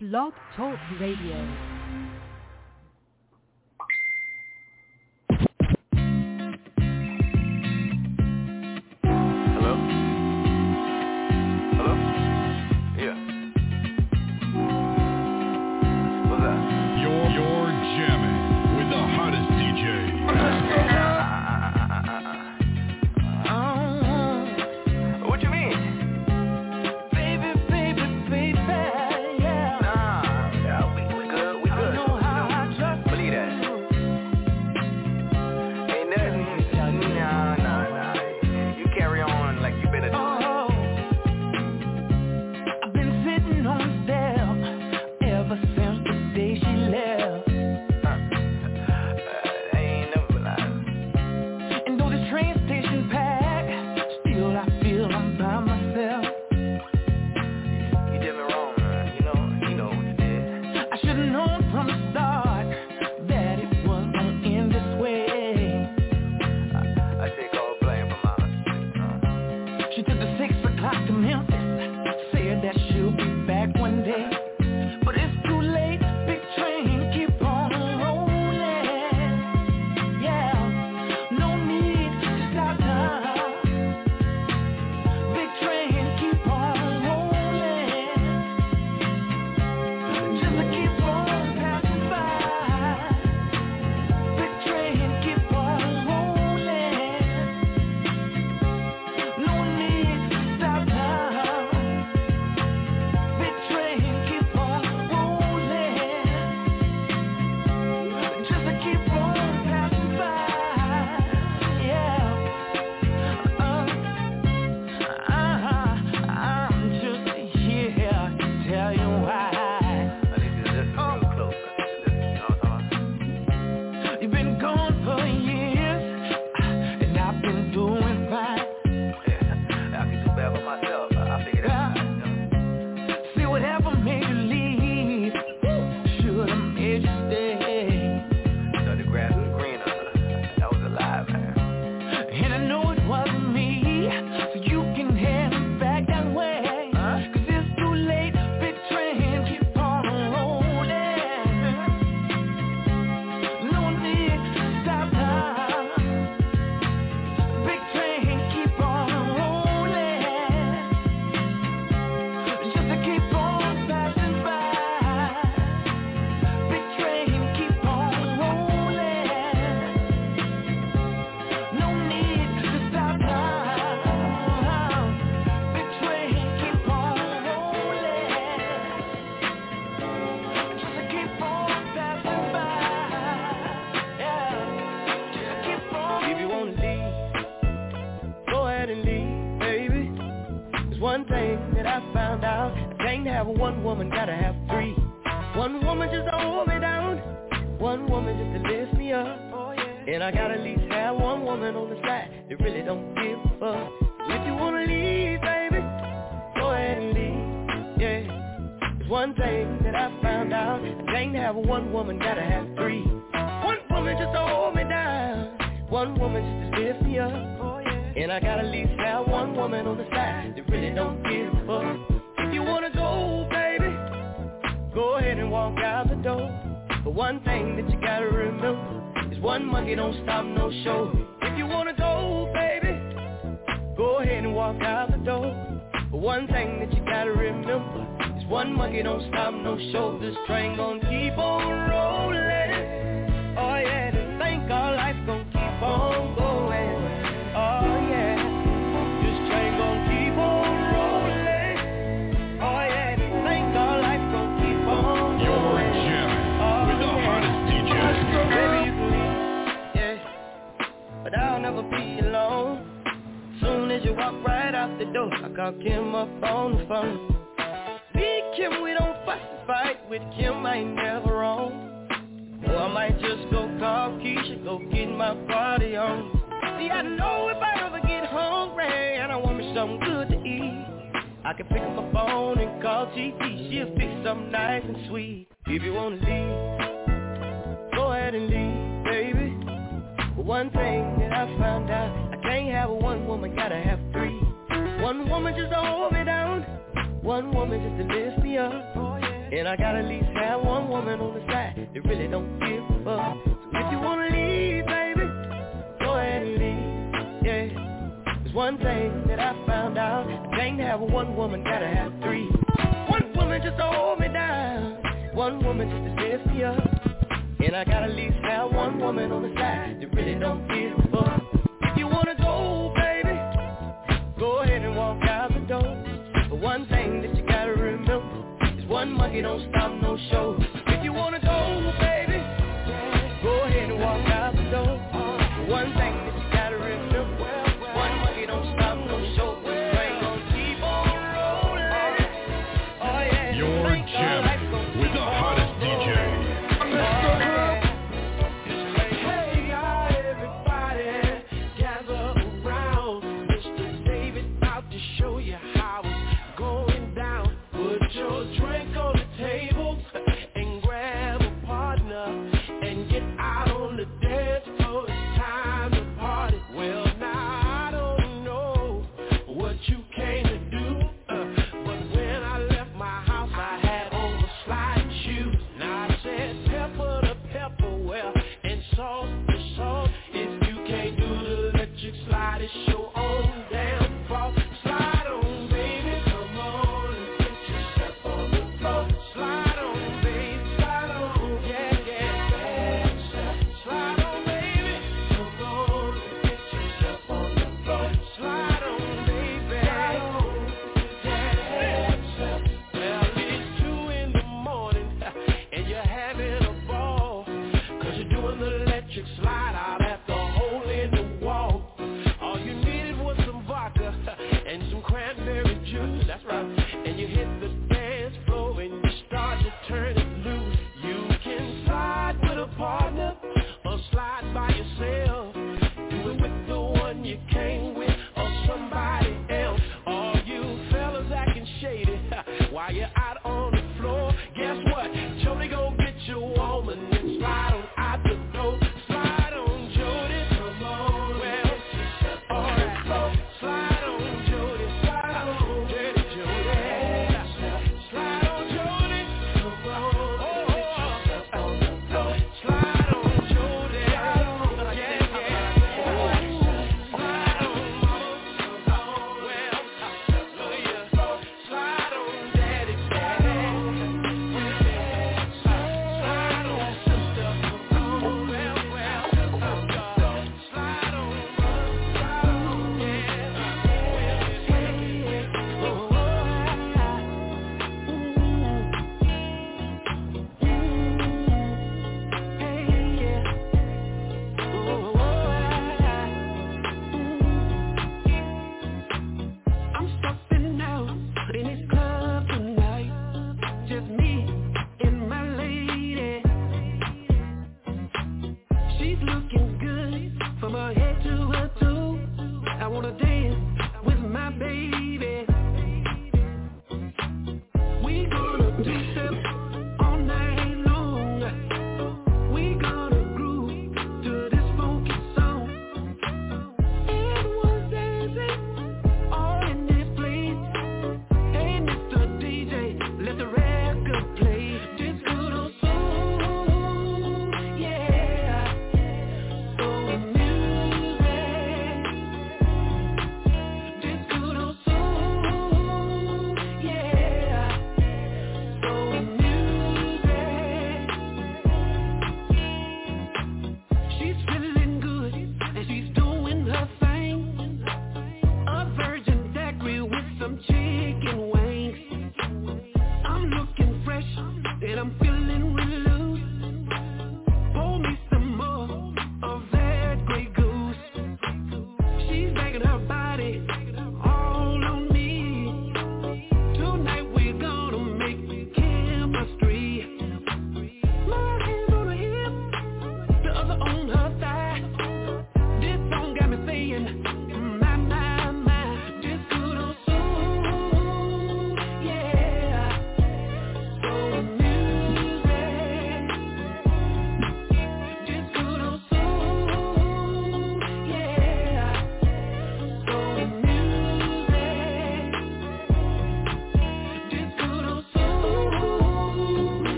Blog Talk Radio.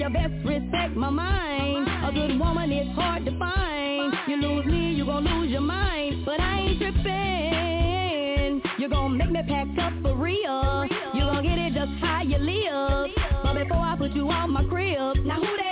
you best respect my mind. A good woman is hard to find. You lose me, you gon' lose your mind. But I ain't trippin'. You gon' make me pack up for real. You gon' get it just how you live. But before I put you on my crib, now who that?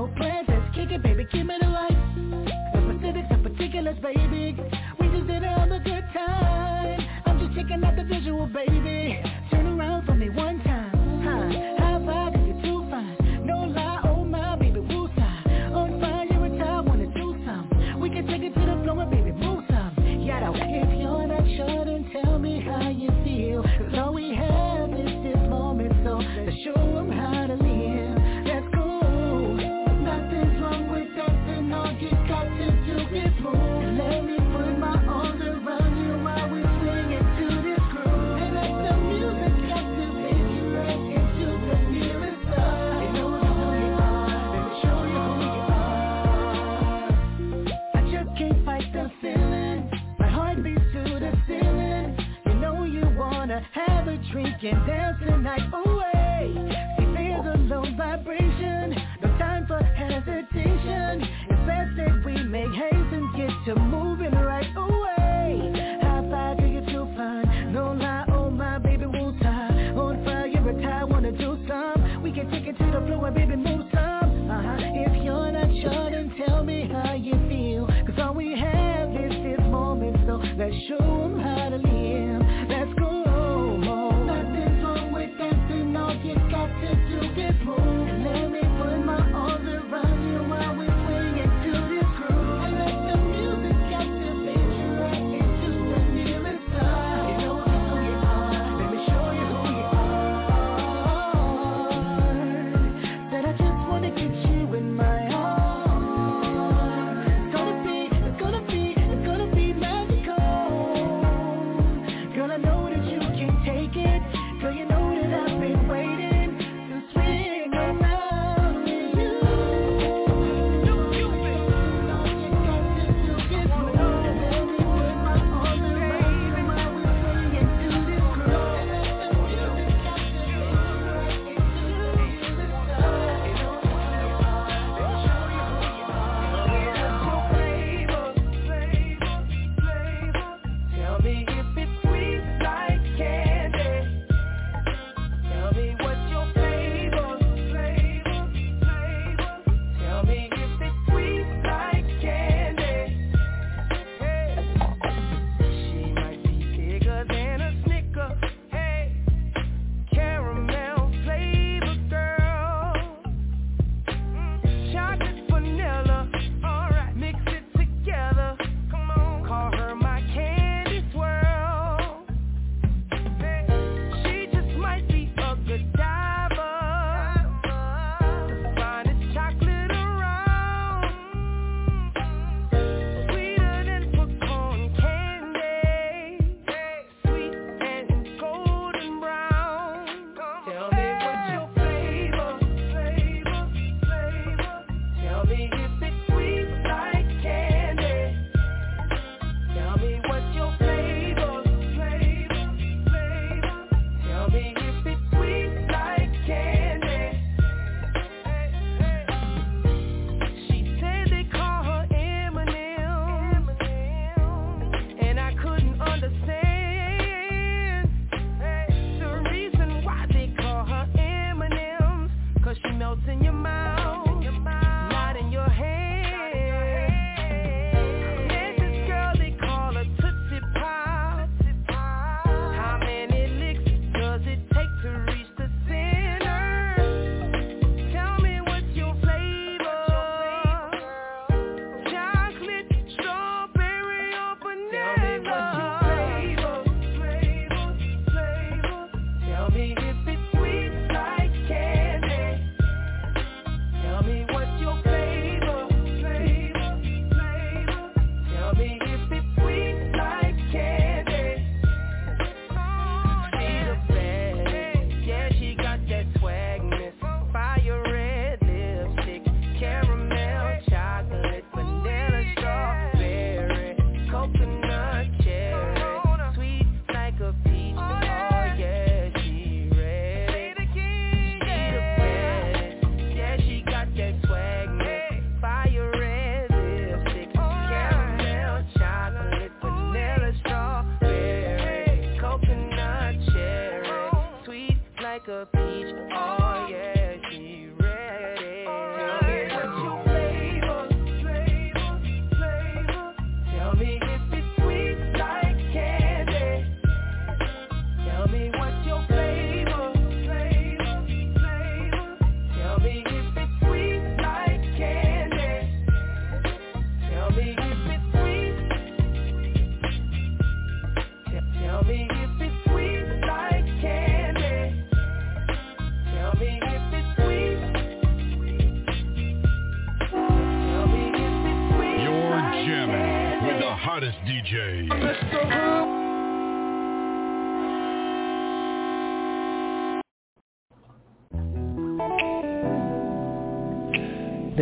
your presence. Kick it, baby, give me the drink and dance the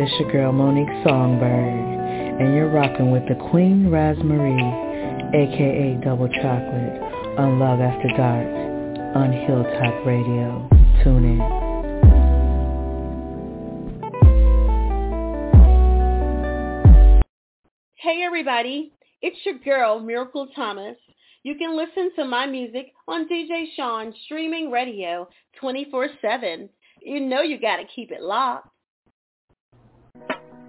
This your girl Monique Songbird, and you're rocking with the Queen Raspberry, aka Double Chocolate, on Love After Dark. on Hilltop Radio. Tune in. Hey everybody, it's your girl Miracle Thomas. You can listen to my music on DJ Sean streaming radio 24/7. You know you got to keep it locked.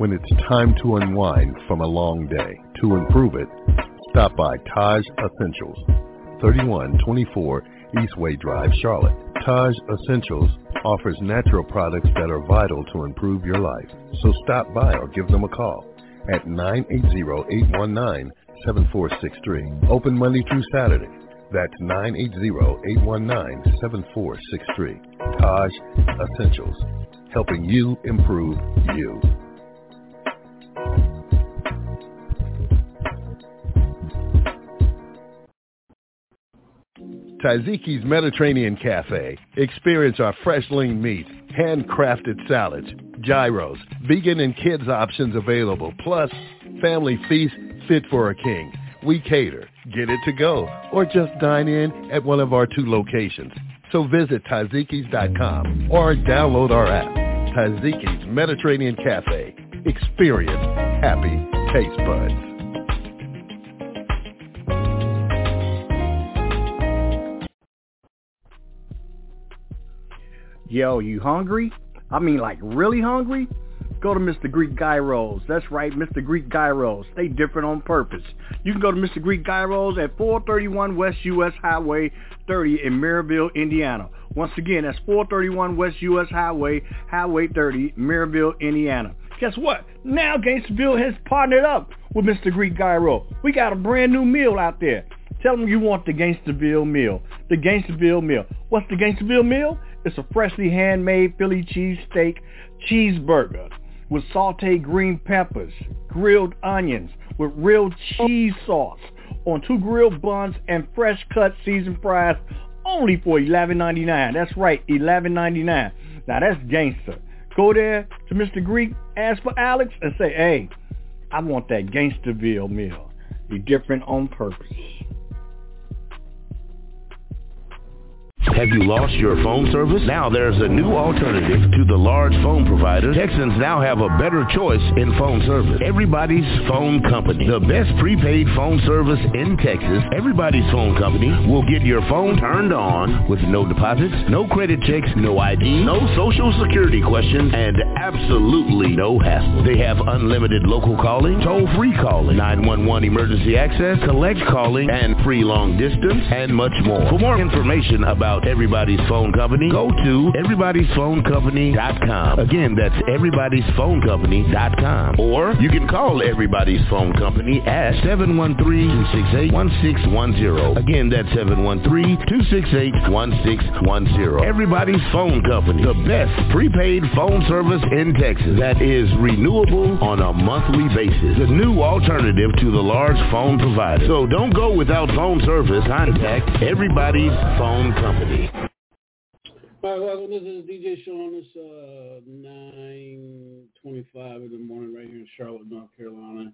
When it's time to unwind from a long day, to improve it, stop by Taj Essentials, 3124 Eastway Drive, Charlotte. Taj Essentials offers natural products that are vital to improve your life. So stop by or give them a call at 980-819-7463. Open Monday through Saturday. That's 980-819-7463. Taj Essentials, helping you improve you. Taziki's Mediterranean Cafe. Experience our fresh lean meat, handcrafted salads, gyros, vegan and kids options available, plus family feast fit for a king. We cater, get it to go, or just dine in at one of our two locations. So visit Tazikis.com or download our app. Taziki's Mediterranean Cafe. Experience happy taste buds. Yo, you hungry? I mean like really hungry? Go to Mr. Greek Gyros. That's right, Mr. Greek Gyros. Stay different on purpose. You can go to Mr. Greek Gyros at 431 West US Highway 30 in Merrillville, Indiana. Once again, that's 431 West US Highway, Highway 30, Merrillville, Indiana. Guess what? Now Gangsterville has partnered up with Mr. Greek Gyro. We got a brand new meal out there. Tell them you want the Gangsterville meal. The Gangsterville meal. What's the Gangsterville meal? It's a freshly handmade Philly cheesesteak cheeseburger with sauteed green peppers, grilled onions, with real cheese sauce on two grilled buns and fresh cut seasoned fries only for $11.99. That's right, $11.99. Now that's gangster. Go there to Mr. Greek, ask for Alex, and say, hey, I want that Gangsterville meal. Be different on purpose. Have you lost your phone service? Now there's a new alternative to the large phone providers. Texans now have a better choice in phone service. Everybody's Phone Company. The best prepaid phone service in Texas. Everybody's Phone Company will get your phone turned on with no deposits, no credit checks, no ID, no social security questions, and absolutely no hassle. They have unlimited local calling, toll-free calling, 911 emergency access, collect calling, and free long distance, and much more. For more information about Everybody's Phone Company, go to everybody'sphonecompany.com. Again, that's everybody'sphonecompany.com. Or you can call Everybody's Phone Company at 713-268-1610. Again, that's 713-268-1610. Everybody's Phone Company, the best prepaid phone service in Texas that is renewable on a monthly basis. The new alternative to the large phone provider. So don't go without phone service. Contact Everybody's Phone Company. All right, welcome. This is DJ Sean. It's uh, 9.25 in the morning right here in Charlotte, North Carolina.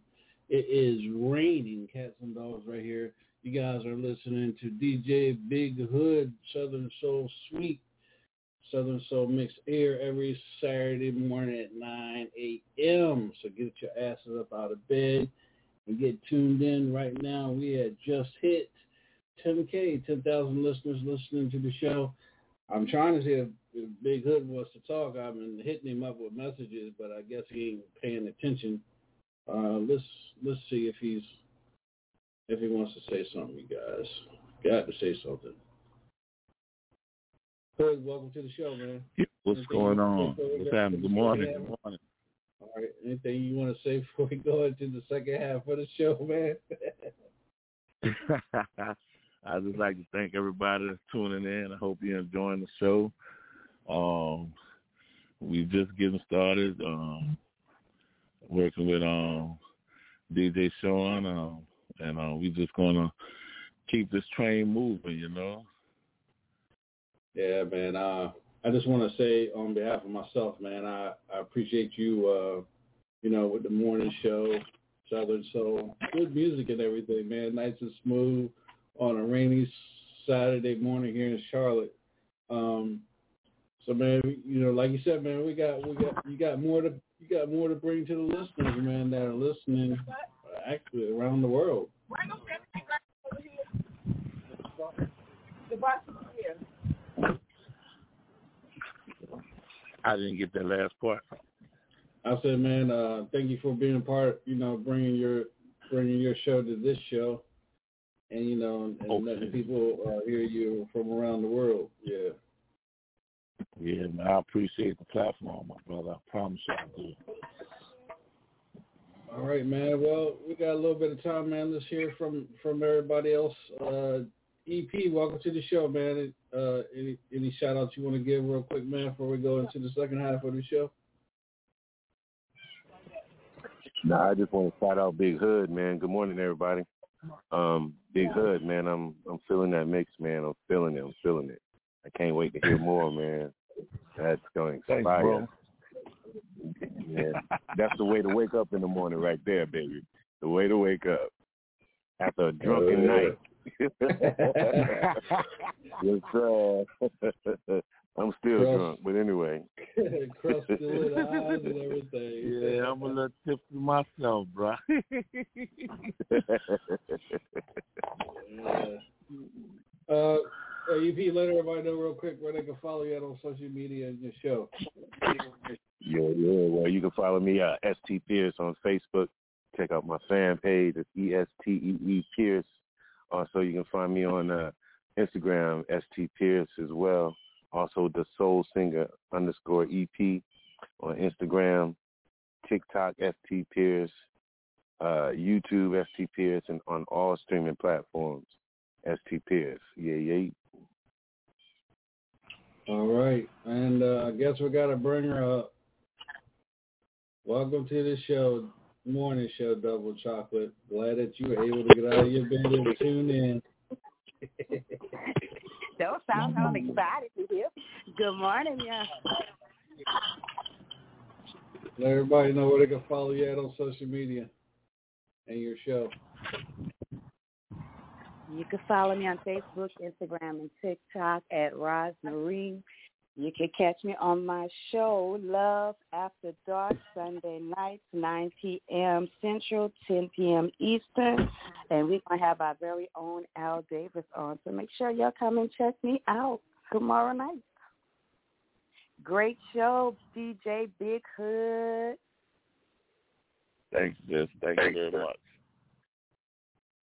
It is raining cats and dogs right here. You guys are listening to DJ Bigg Hood, Southern Soul Suite, Southern Soul Mixed Air every Saturday morning at 9 a.m. So get your asses up out of bed and get tuned in right now. We had just hit 10K, 10,000 listeners listening to the show. I'm trying to see if, if Bigg Hood wants to talk. I've been hitting him up with messages, but I guess he ain't paying attention. Uh, let's let's see if he's if he wants to say something, you guys. Got to say something. Hood, welcome to the show, man. What's Anything going on? What's happening? Good morning. Good morning. All right. Anything you want to say before we go into the second half of the show, man? I just like to thank everybody that's tuning in. I hope you're enjoying the show. Um, we just getting started. Um, working with um DJ Sean, um, and uh, we just gonna keep this train moving. You know. Yeah, man. Uh, I just want to say on behalf of myself, man, I, I appreciate you, uh, you know, with the morning show, Southern Soul, good music and everything, man. Nice and smooth on a rainy Saturday morning here in Charlotte. Um, so man, you know, like you said, man, we got we got you got more to you got more to bring to the listeners, man, that are listening actually around the world. I didn't get that last part. I said, man, uh, thank you for being a part. You know, bringing your bringing your show to this show, and you know, and Okay. letting people uh, hear you from around the world. Yeah. Yeah, man, I appreciate the platform, my brother. I promise you I do. All right, man. Well, we got a little bit of time, man. Let's hear from from everybody else. Uh, EP, welcome to the show, man. Uh, any any shout outs you want to give real quick, man, before we go into the second half of the show? Nah, I just want to shout out Bigg Hood, man. Good morning, everybody. Um, Bigg Hood, man. I'm I'm feeling that mix, man. I'm feeling it. I'm feeling it. I can't wait to hear more, man. That's going to Thanks, inspire. bro. Yeah, that's the way to wake up in the morning, right there, baby. The way to wake up after a drunken oh, Yeah. night. yes, sir. I'm still Trust- drunk, but anyway. Crusted with eyes and everything. Yeah, I'm a little tipsy myself, bro. Yeah. Uh, uh, EP, let everybody know real quick where they can follow you at on social media and your show. Yeah, yeah. Well, you can follow me at Estee Pierce on Facebook. Check out my fan page. It's E S T E E Pierce. Also, you can find me on uh, Instagram, Estee Pierce as well. Also, the Soul Singer underscore EP on Instagram, TikTok Estee Pierce, uh, YouTube Estee Pierce, and on all streaming platforms, Estee Pierce. Yeah, yeah. All right, and uh, I guess we got to bring her up. Welcome to the show, morning show, Double Chocolate. Glad that you were able to get out of your bed and tune in. Don't sound so excited to hear. Good morning, yeah. Let everybody know where they can follow you at on social media and your show. You can follow me on Facebook, Instagram, and TikTok at Roz Marie. You can catch me on my show, Love After Dark, Sunday nights, 9 p.m. Central, 10 p.m. Eastern. And we're going to have our very own Al Davis on. So make sure y'all come and check me out tomorrow night. Great show, DJ Bigg Hood. Thanks, sis. Thank you very much.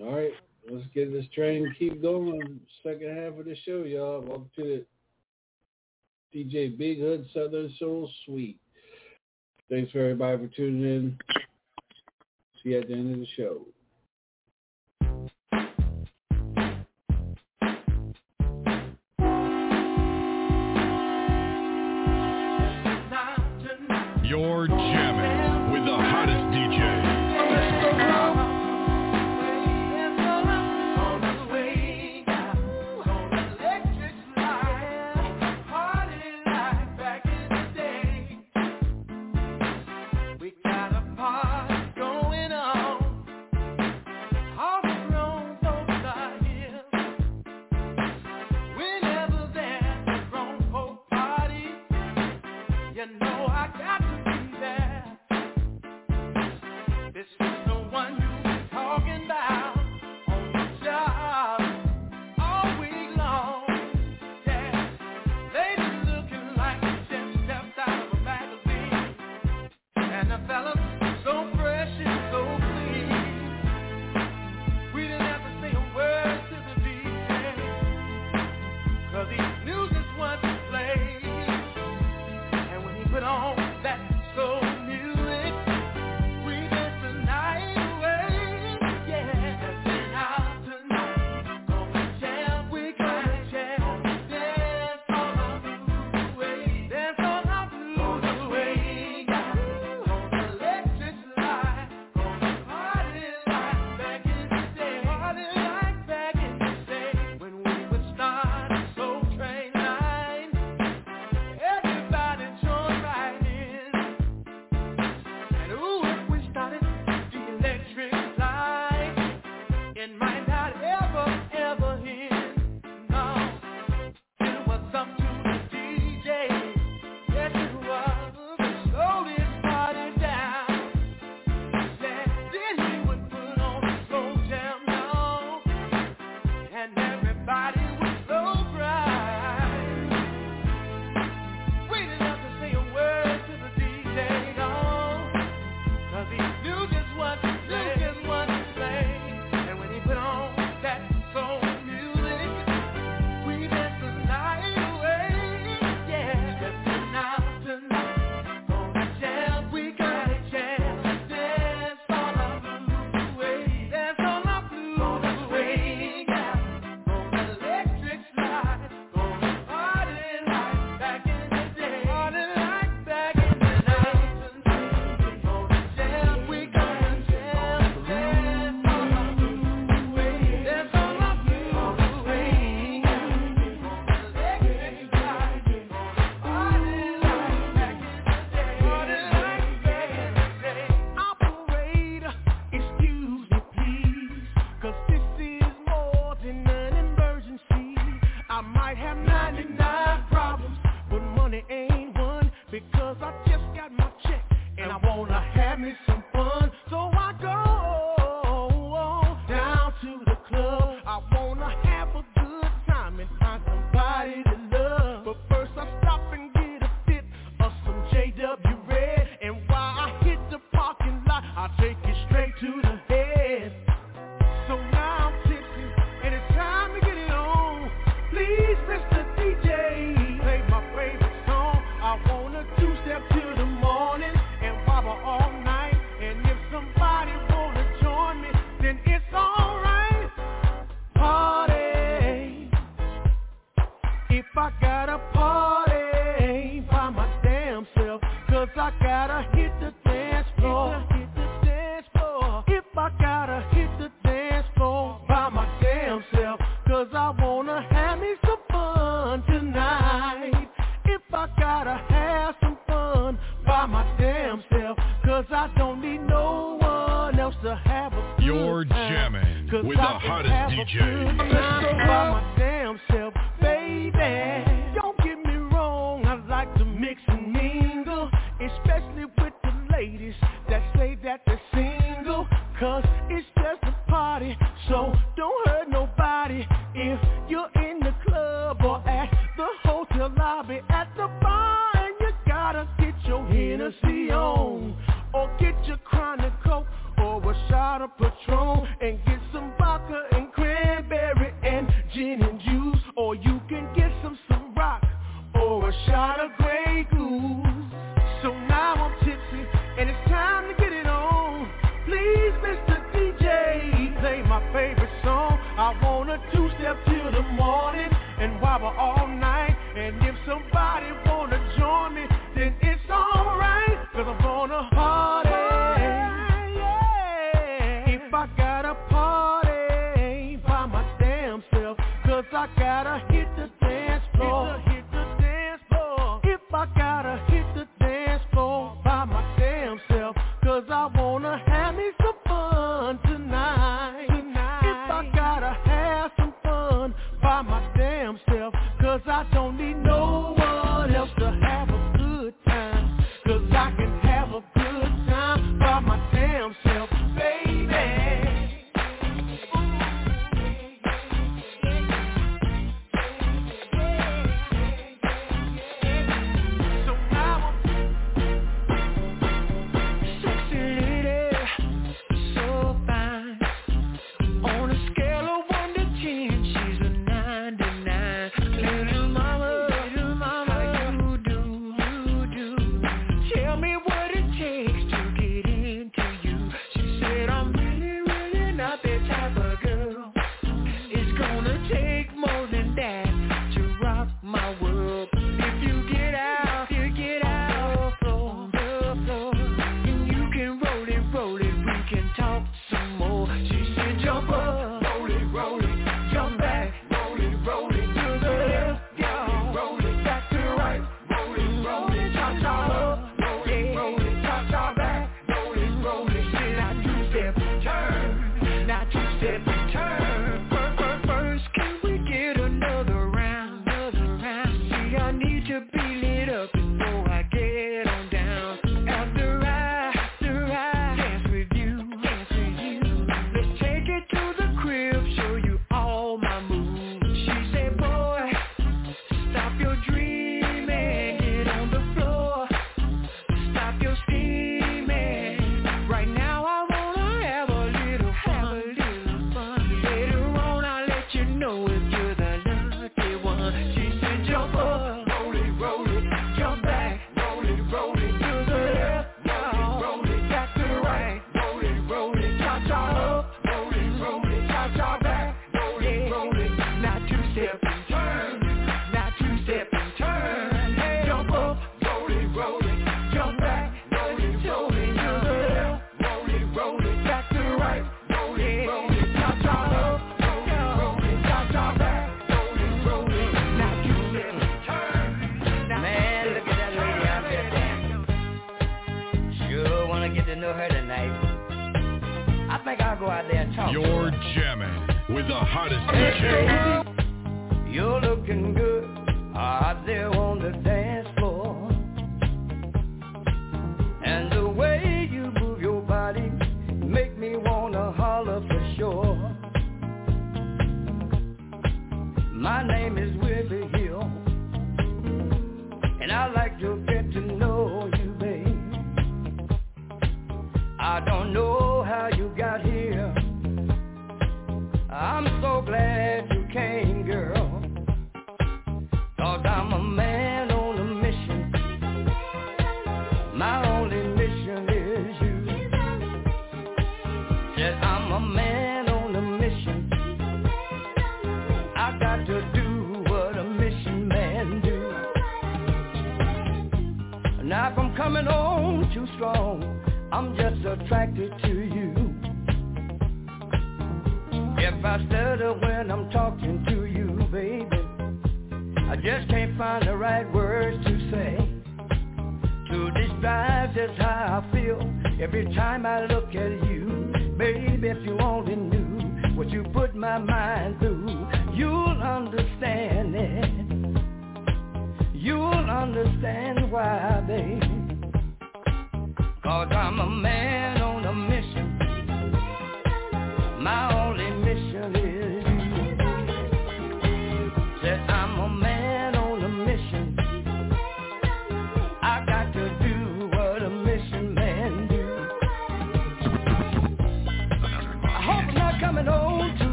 All right, let's get this train and keep going. Second half of the show, y'all. Welcome to the DJ Bigg Hood Southern Soul Suite. Thanks for everybody for tuning in. See you at the end of the show.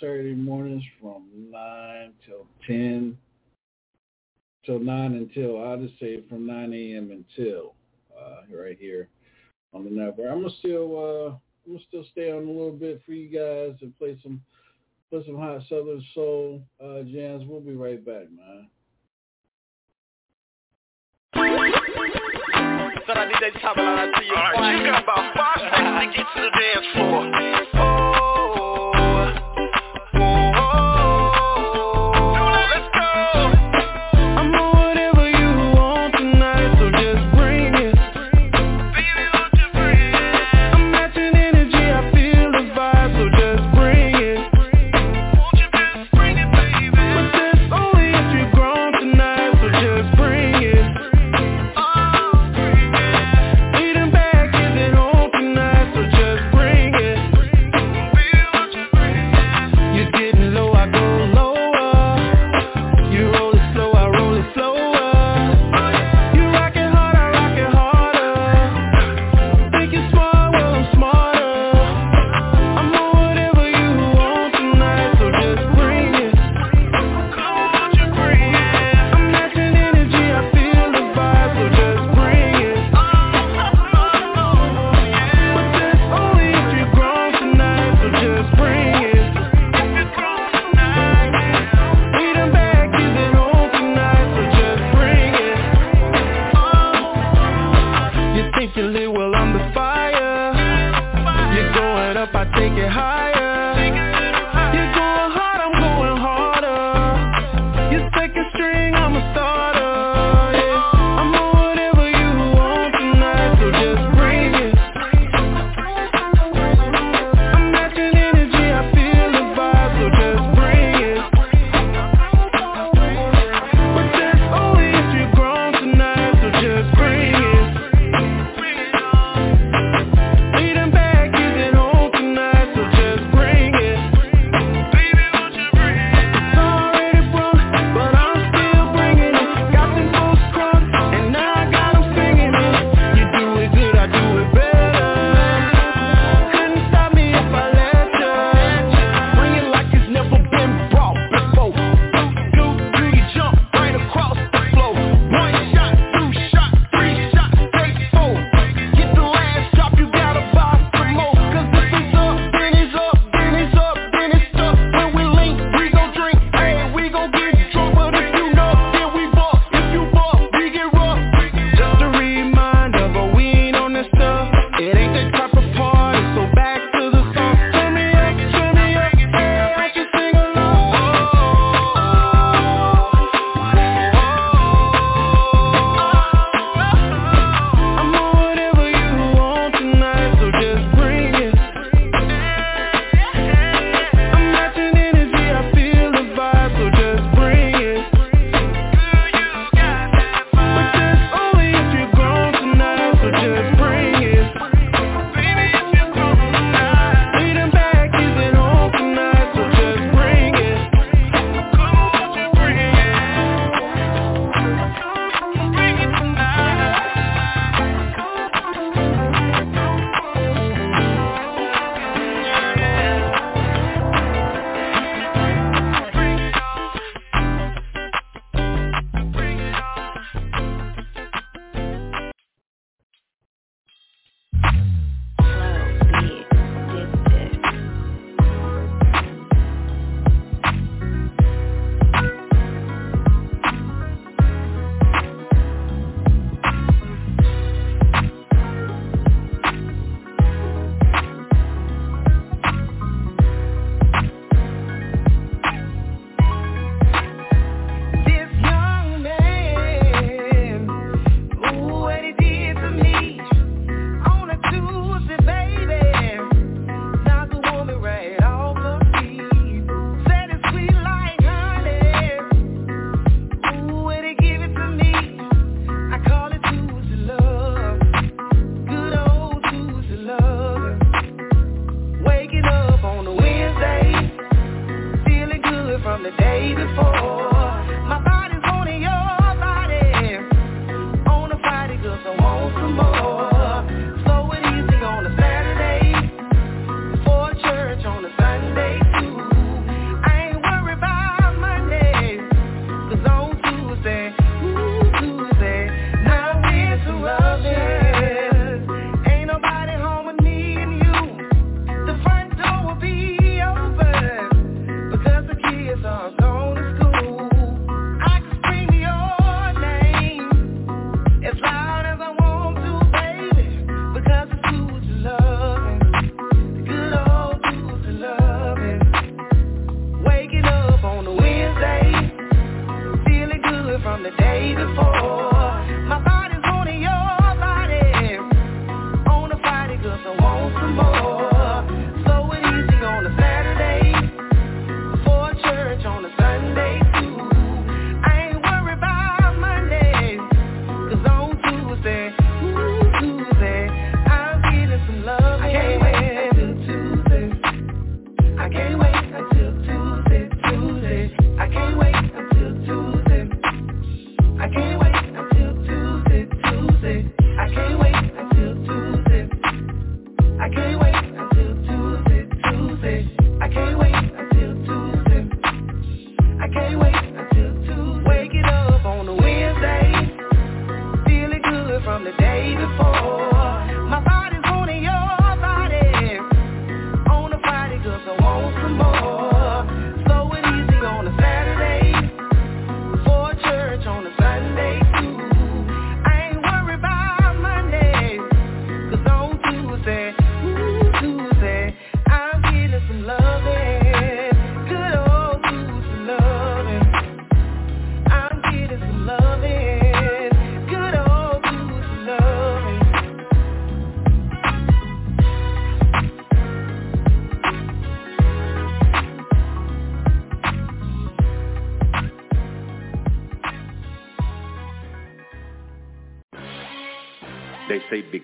Saturday mornings from 9 till 10, till 9 until, I'll just say from 9 a.m. until uh, right here on the network. I'm gonna still, uh, I'm gonna still stay on a little bit for you guys and play some, play some hot Southern Soul uh, jams. We'll be right back, man. I need that to you. Alright, you got about five seconds to get to the dance floor.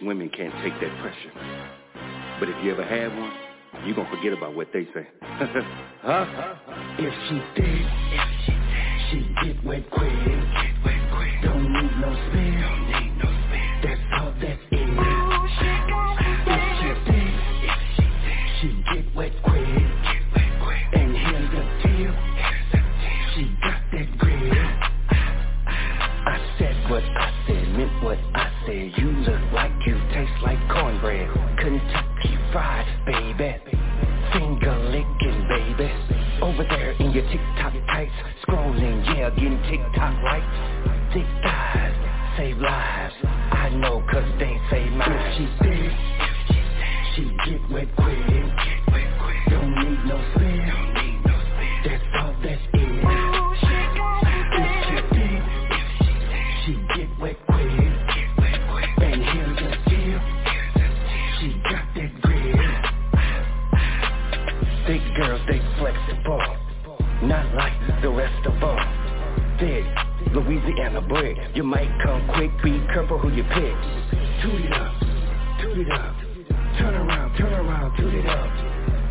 Women can't take that pressure. But if you ever had one, you gonna forget about what they say. huh? If she did, if she did, she get wet quick. It up.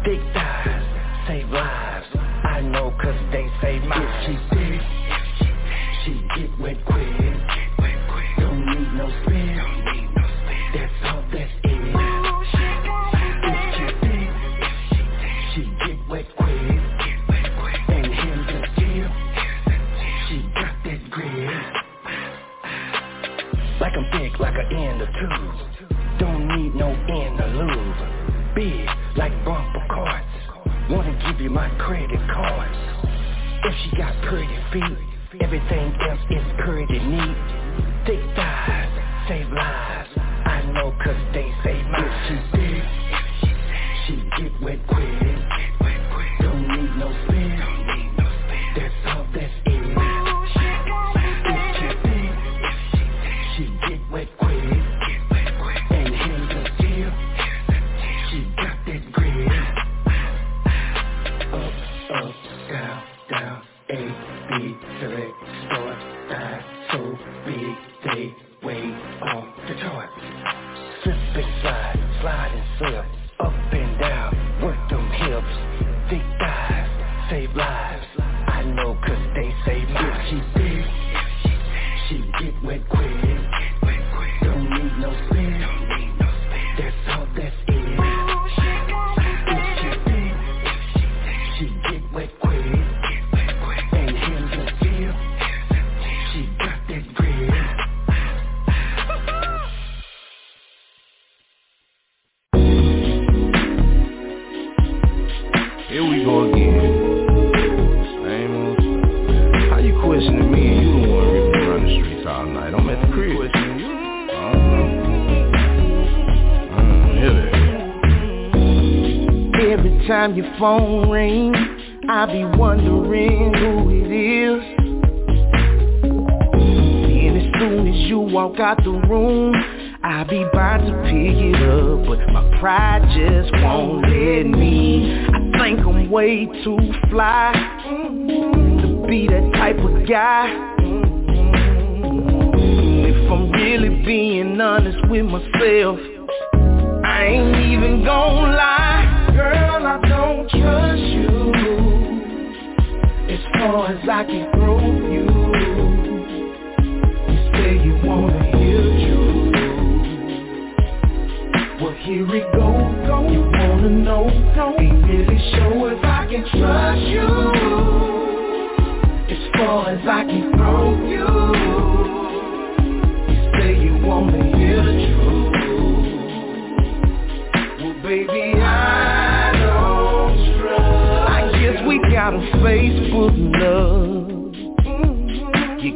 Thick thighs, save lives. I know cause they save mine. If she did, she get wet quick. Don't need no spin. Don't need no spin. That's all that is. If she did, she get wet quick. Get wet quick. And here's the deal. She got that grill. Like I'm big, like an end of two. Don't need no interlude. Big, like bumper cards. Wanna give you my credit cards. If she got pretty feet, everything else is pretty neat. Thick thighs, save lives. I know cause they save mine. If she did, she get wet quick. Get wet quick. Don't need no. Time your phone rings, I be wondering who it is. And as soon as you walk out the room, I be about to pick it up, but my pride just won't let me. I think I'm way too fly to be that type of guy. If I'm really being honest with myself, I can throw you. You say you wanna Well, here You wanna know Ain't really sure if I can trust you. As far as I can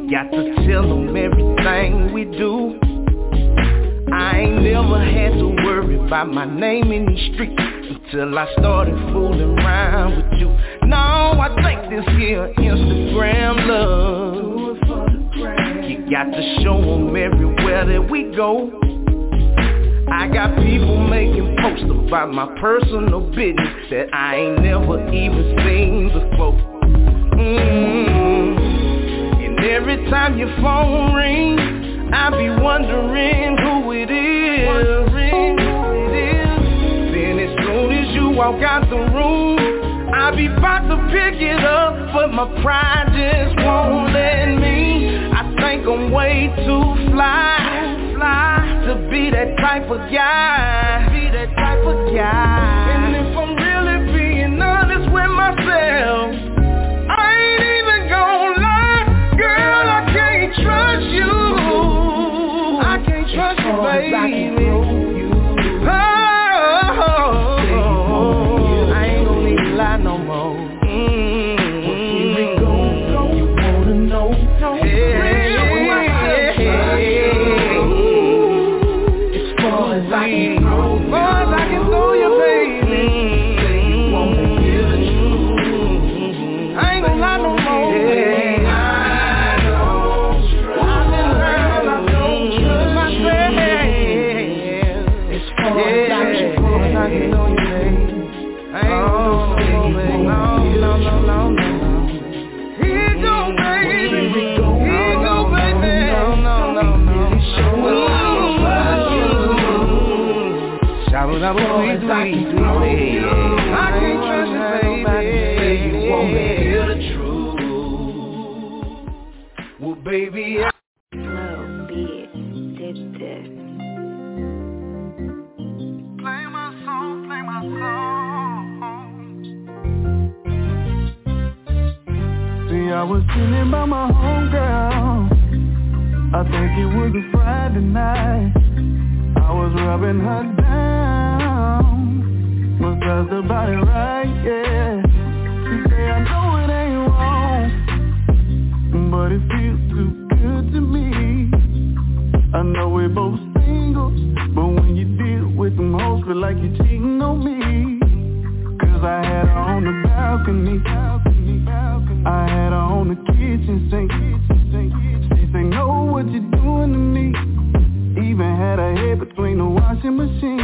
got to tell them everything we do I ain't never had to worry about my name in these streets Until I started fooling around with you No, I think this here Instagram love You got to show them everywhere that we go I got people making posts about my personal business that I ain't never even seen before. Mm. Every time your phone rings, I be wondering who it is. Then as soon as you walk out the room, I be about to pick it up, but my pride just won't let me. I think I'm way too fly, fly to be that type of guy. Be that type of guy. baby. Slow beat, did this. Play my song, play my song. See, I was chilling by my homegirl. I think it was a Friday night. I was rubbing her down. was just about it right, yeah. She say I know it ain't wrong, but it feels both singles. But when you deal with them hoes Feel like you're cheating on me. Cause I had her on the balcony. I had her on the kitchen sink. She said, know what you're doing to me. Even had her head between the washing machine.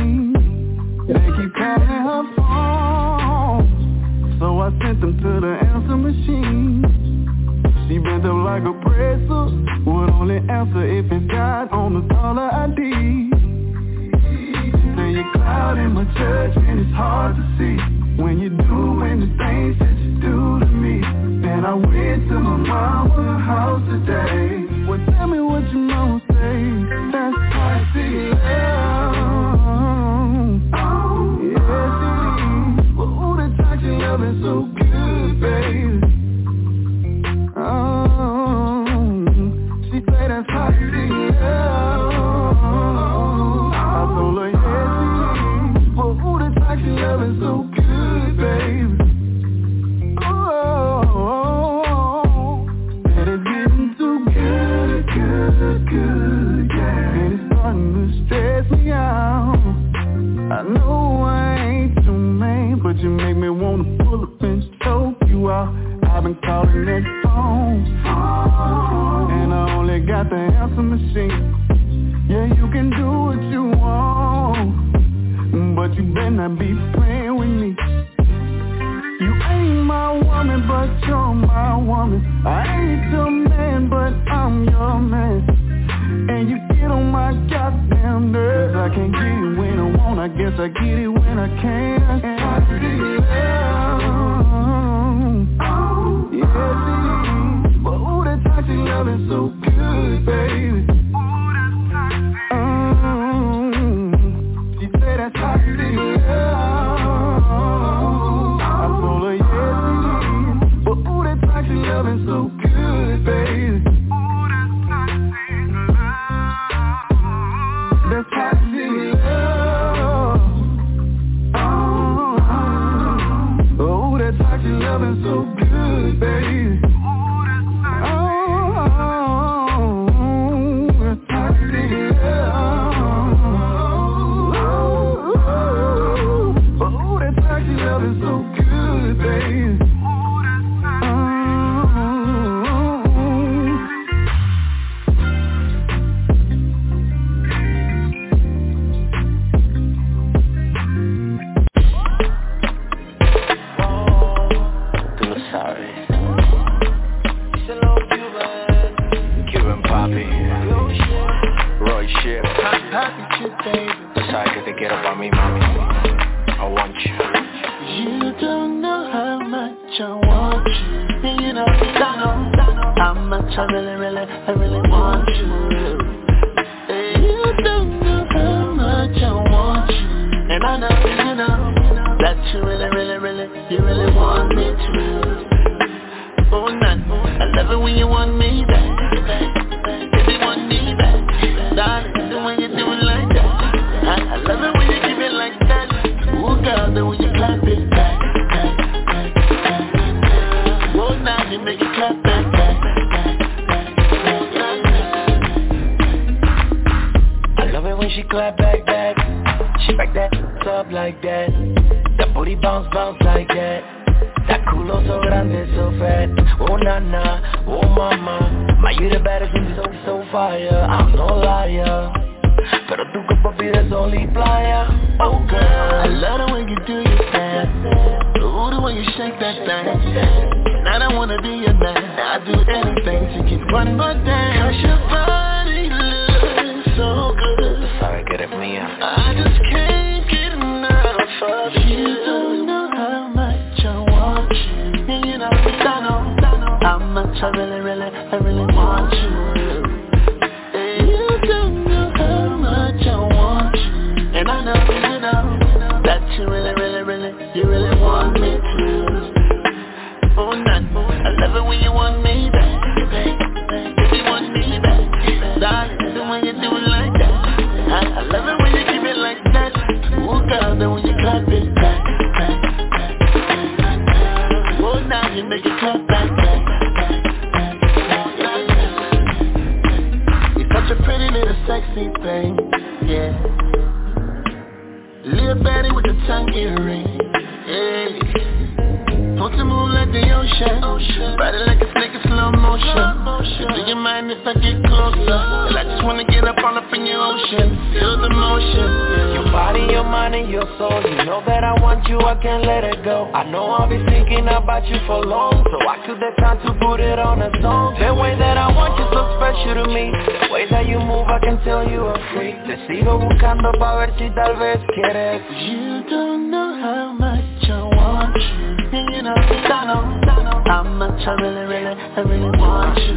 How much I really, really, I really want you.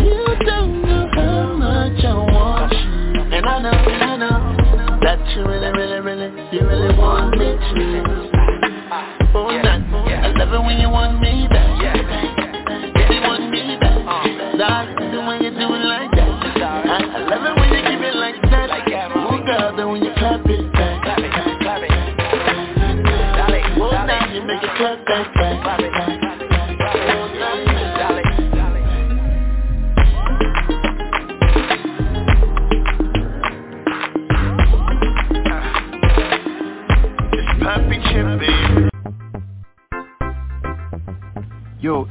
You don't know how much I want you. And I know, I know That you really, really, really, you really want me to. Oh, that, I love it when you want me back. Really want me back. Darling, the way you do it like that. I, I love it when you give it like that. Oh, God, then when you clap it back. Clap it, clap it. Oh, now you make it clap back.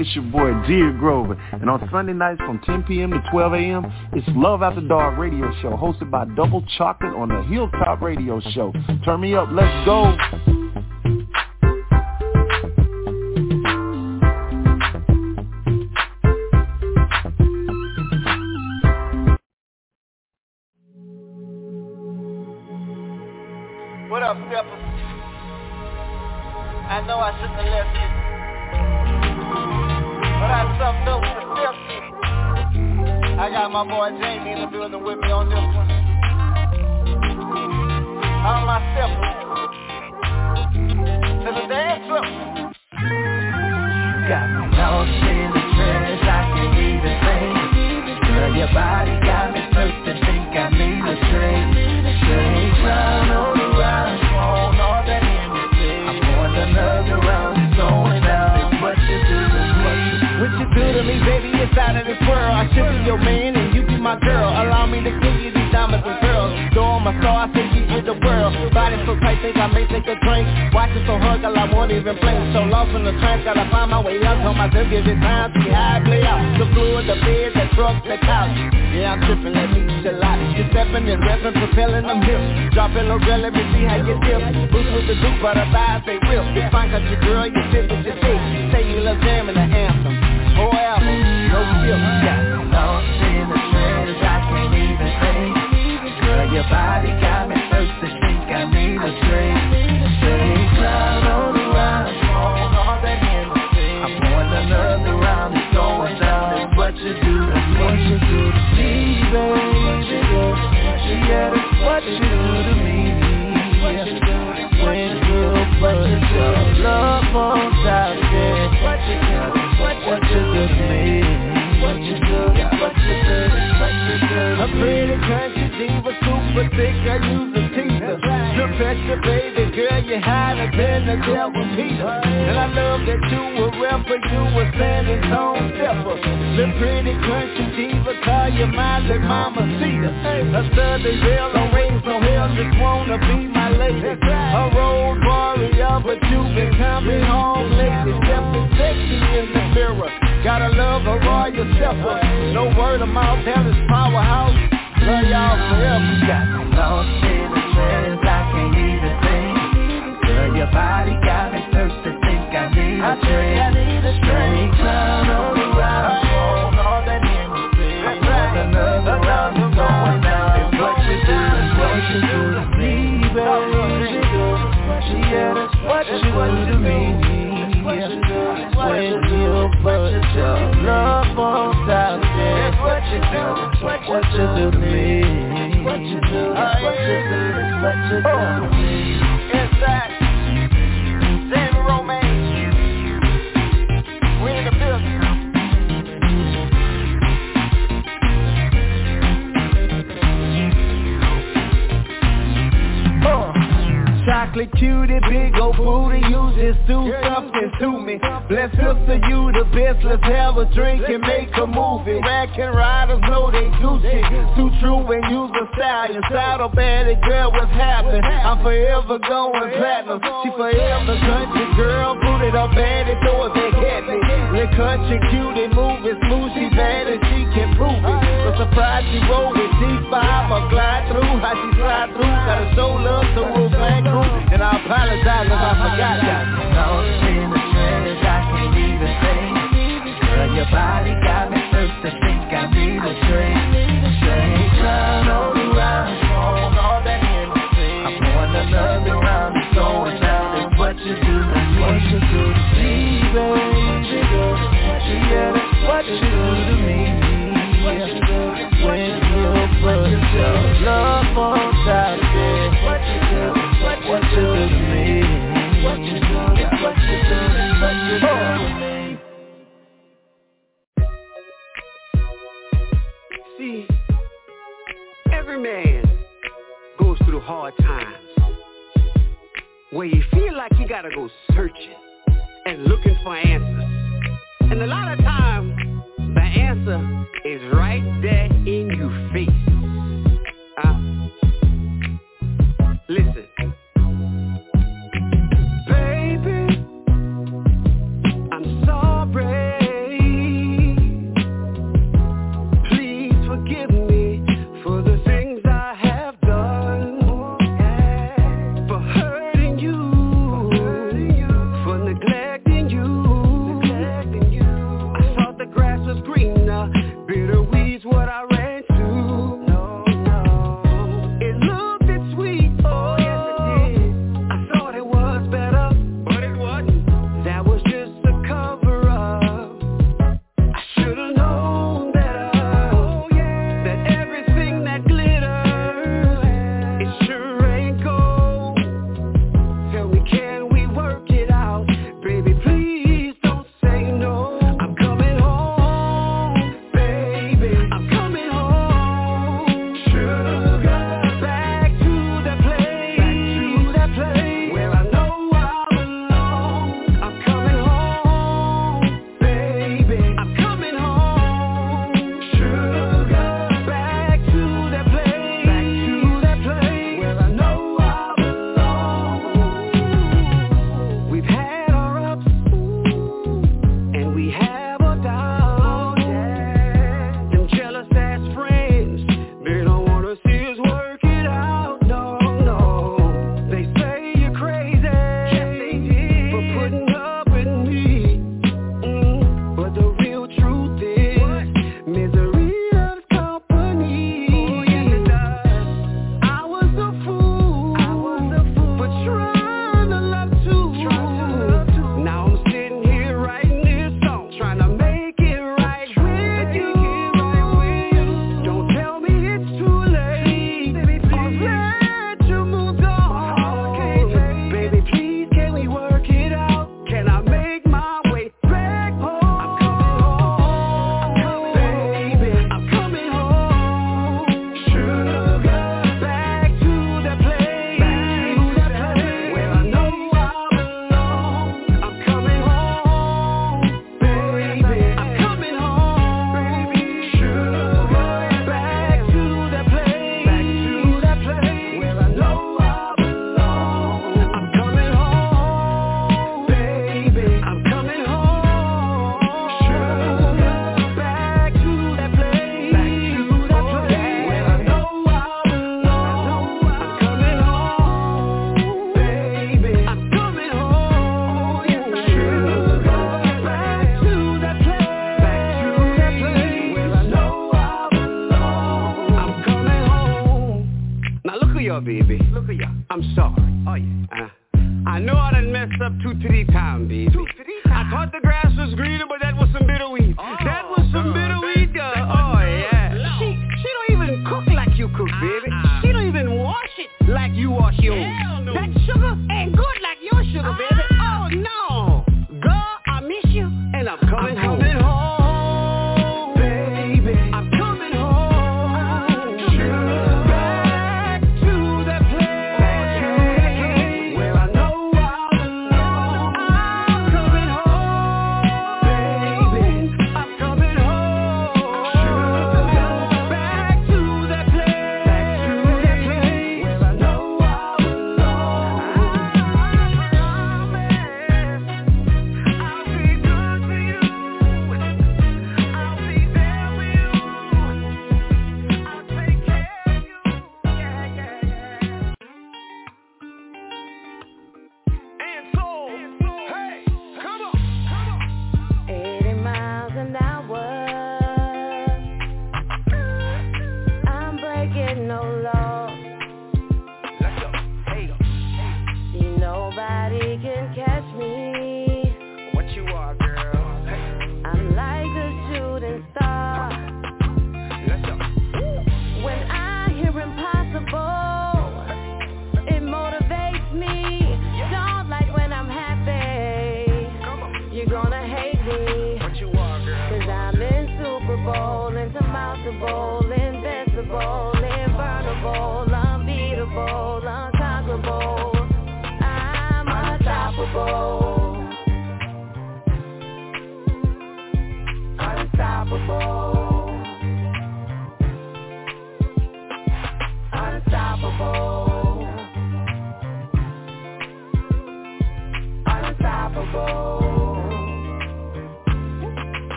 It's your boy, Dear Grover. And on Sunday nights from 10 p.m. to 12 a.m., it's Love After Dark Radio Show, hosted by Double Chocolate on the Hilltop Radio Show. Turn me up. Let's go. You, baby girl, you had hotter than the devil Peter. And I love that you a rapper, you a San Antonio stepper. The pretty country diva, call you my little mama Cedar. A southern girl, don't raise no hell, just wanna be my lady. A road warrior, but you been coming home lately. Stepping sexy in the mirror. Gotta love a royal stepper. No word of mouth, Dallas powerhouse. Love y'all forever. Got me lost body got me thirsty, think I need a drink. I need a drink. Cloud on the rise, on all that Hennessy. Pour another round, it's going down. It's what you do, it's what you do to me, baby. Yeah, that's what you do to me. When you put your love on top. That's what you do, what you do to me. What you do, what you do, what you do to me. Chocolate cutie, big old booty, you just do something to me Bless sister, you the best, let's have a drink and make a movie. Rack and riders know they Gucci, too true and use a stallion Saddle baddie girl, what's happening? I'm forever going platinum. She forever country girl, booted up baddie, throw it back at me The country cutie, moving smooth, she bad and she can prove it. No surprise she roll with G5, I glide through, how she slide through. Gotta show love to Wolf Man Crew. And I apologize if I forgot that love. What you do, what you do, what you do, what you mean to do, where you go, what you do love again What you do, what what do hard times where you feel like you gotta go searching and looking for answers. And a lot of times, the answer is right there in your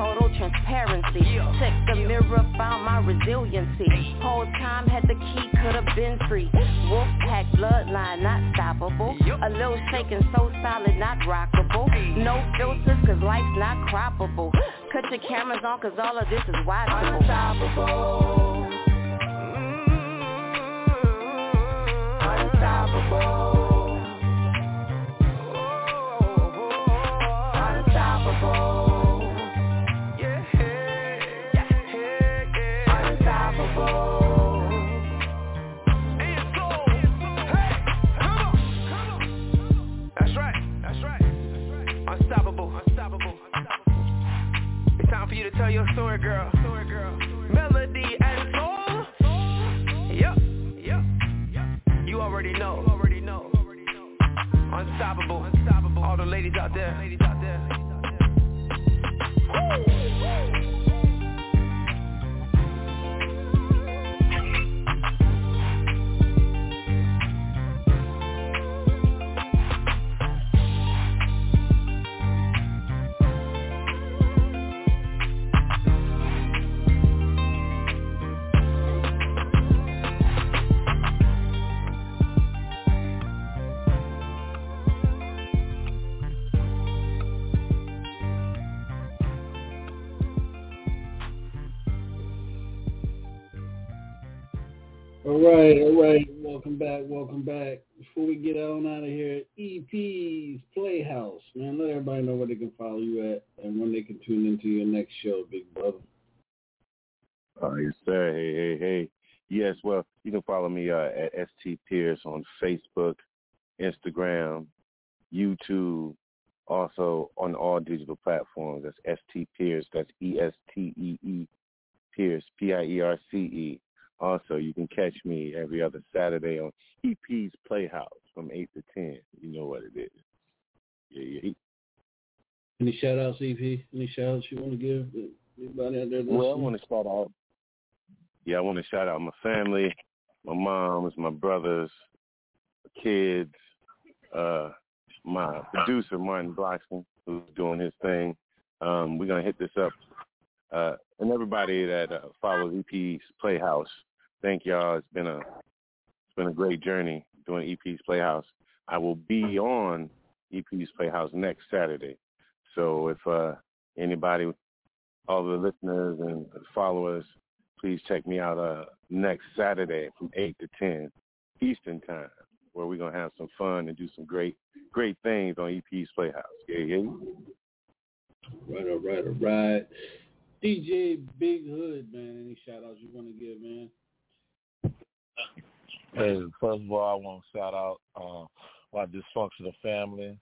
total transparency. Check the mirror, found my resiliency. Whole time had the key, could have been free. Wolf pack bloodline, not stoppable. A little shaking, so solid, not rockable. No filters, cause life's not croppable. Cut your cameras on, cause all of this is watchable. Unstoppable. Mm-hmm. Unstoppable. Unstoppable. Tell your story, girl. Welcome back, welcome back. Before we get on out of here, EP's Playhouse, man. Let everybody know where they can follow you at and when they can tune into your next show, big brother. Oh, yes, sir. Hey, hey, hey. Yes, well, you can follow me uh, at Estee Pierce on Facebook, Instagram, YouTube, also on all digital platforms. That's Estee Pierce. That's E-S-T-E-E Pierce, P-I-E-R-C-E. Also, you can catch me every other Saturday on EP's Playhouse from 8 to 10. You know what it is. Yeah, yeah. Any shout outs, EP? Any shout outs you want to give anybody out there? Well, I want to shout out. Yeah, I want to shout out my family, my moms, my brothers, my kids, uh, my producer Martin Bloxton, who's doing his thing. Um, we're gonna hit this up, uh, and everybody that uh, follows EP's Playhouse. Thank y'all. It's been a it's been a great journey doing EP's Playhouse. I will be on EP's Playhouse next Saturday. So if uh, anybody, all the listeners and followers, please check me out uh, next Saturday from 8 to 10 Eastern Time, where we're going to have some fun and do some great, great things on EP's Playhouse. Yeah, yeah. Right, all right, all right. DJ Bigg Hood, man. Any shout outs you want to give, man? Hey, first of all, I want to shout out uh, my dysfunctional family.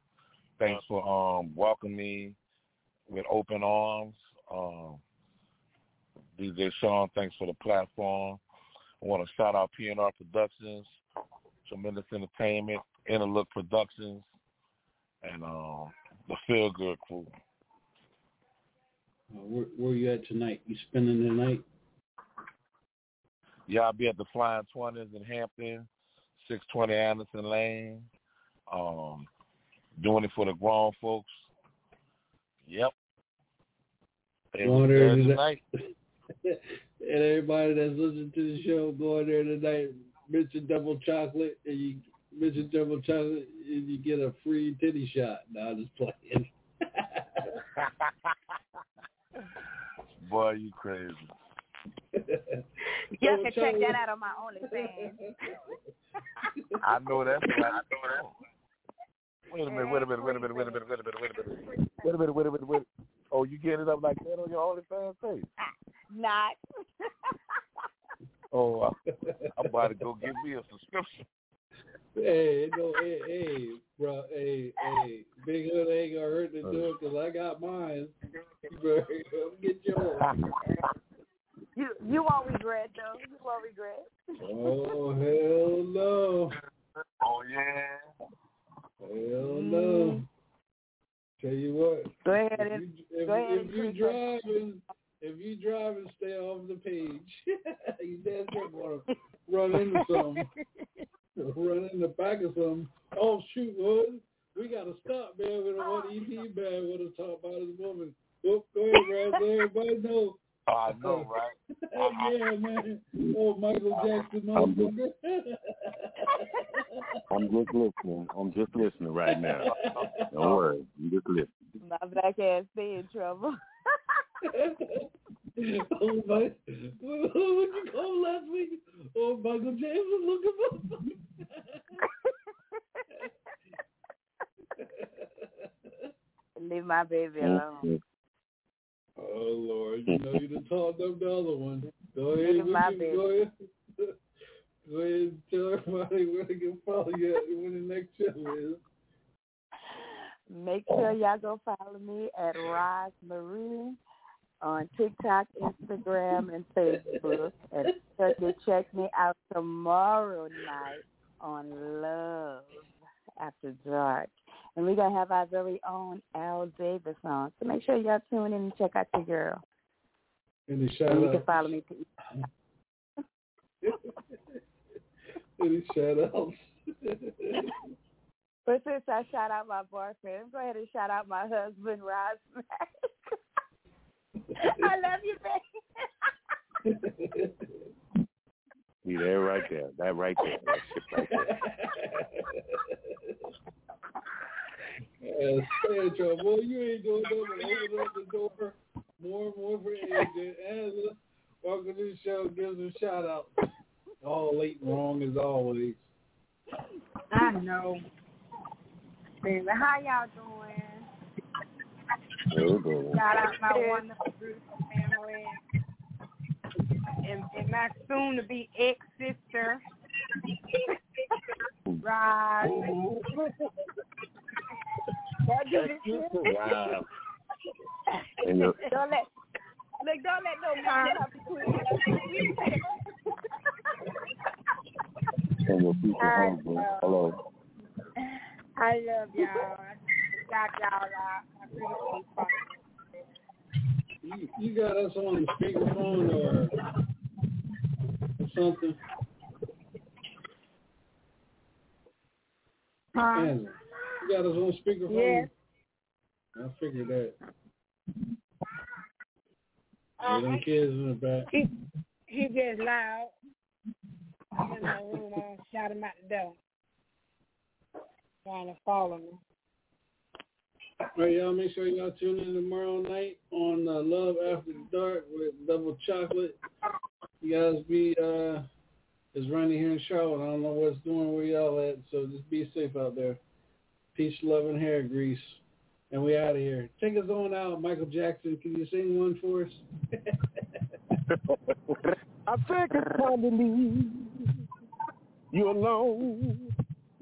Thanks for um, welcoming me with open arms. Um, DJ Sean, thanks for the platform. I want to shout out PNR Productions, Tremendous Entertainment, Interlook Productions, and um, the Feel Good Crew. Uh, where, where you at tonight? You spending the night? Yeah, I'll be at the Flying Twenties in Hampton, six twenty Anderson Lane. Um, doing it for the grown folks. Yep. Going there Thursday tonight. and everybody that's listening to the show, going there tonight, mention double chocolate, and you mention double chocolate, and you get a free titty shot. No, I'm just playing. Boy, you crazy. Y'all can check that out on my OnlyFans. I know that's right. I know that. Wait a minute, wait a minute, wait a minute, wait a minute, wait a minute, wait a minute. Wait a minute, wait a minute, wait. Oh, you getting it up like that on your OnlyFans page? Not. Oh, uh, I'm about to go give me a subscription. Hey, no, hey, hey, bro, hey, hey, Bigg Hood ain't gonna hurt to do it because I got mine. You better get yours. You you won't regret though. You won't regret. Oh hell no! Oh yeah. Hell no! Mm. Tell you what. Go ahead If and you, if, go ahead if you tweet us. driving, if you driving, stay off the page. you damn sure gonna run into something. run in the back of something. Oh shoot, Hood. We gotta stop, man. We don't want EP oh. man want to talk about this woman. Go, go ahead, Raz. Let everybody know. Oh, I know, oh, right? Oh, yeah, man. Oh, Michael uh, Jackson, motherfucker. I'm just listening. I'm just listening right now. Don't worry. I'm just listening. My black ass stay in trouble. oh my! What would you call him last week? Oh, Michael James was looking for. Leave my baby alone. Oh Lord, you know you done mm-hmm. told them the other one. Go ahead, Leave we my can- baby. go ahead. Go ahead and tell everybody where they can follow you at when the next show is. Make sure y'all go follow me at Roz Marie on TikTok, Instagram, and Facebook. And sure to check me out tomorrow night on Love After Dark. And we're going to have our very own Al Davis on. So make sure y'all tune in and check out your girl. Any shout And you can follow me. To- Any shout outs? but since I shout out my boyfriend, go ahead and shout out my husband, Roz Mack. I love you, baby. See there, right there. That right there. That shit right there. Uh, Sandra, boy, you ain't doing nothing. Open up the door more and more for AJ. Angela, welcome to the show. Give us a shout out. All late and wrong as always. I know. Baby, how y'all doing? Shout out my wonderful, beautiful family. And, and my soon to be ex sister. Right. Wow. And your, Don't let look. Don't let no man come between us. and your future I husband. know. Hello. I love y'all. I got y'all out. I appreciate y'all. You, you got us on the speakerphone or, or something? Huh? Angela, you got us on speakerphone? Yes. I figured that. Uh, them kids in the back. he, he just loud. In my room on shot him out the door. Trying to follow me. All right, y'all make sure y'all tune in tomorrow night on uh, Love After Dark with Double Chocolate. You guys be uh is running here in Charlotte. I don't know what's doing where y'all at, so just be safe out there. Peace, love, and hair grease. And we out of here. Take us on out, Michael Jackson. Can you sing one for us? I think it's time to leave you alone.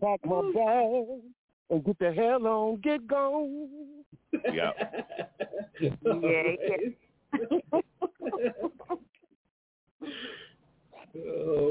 Pack my bag and get the hell on, get gone. Yeah. yeah, oh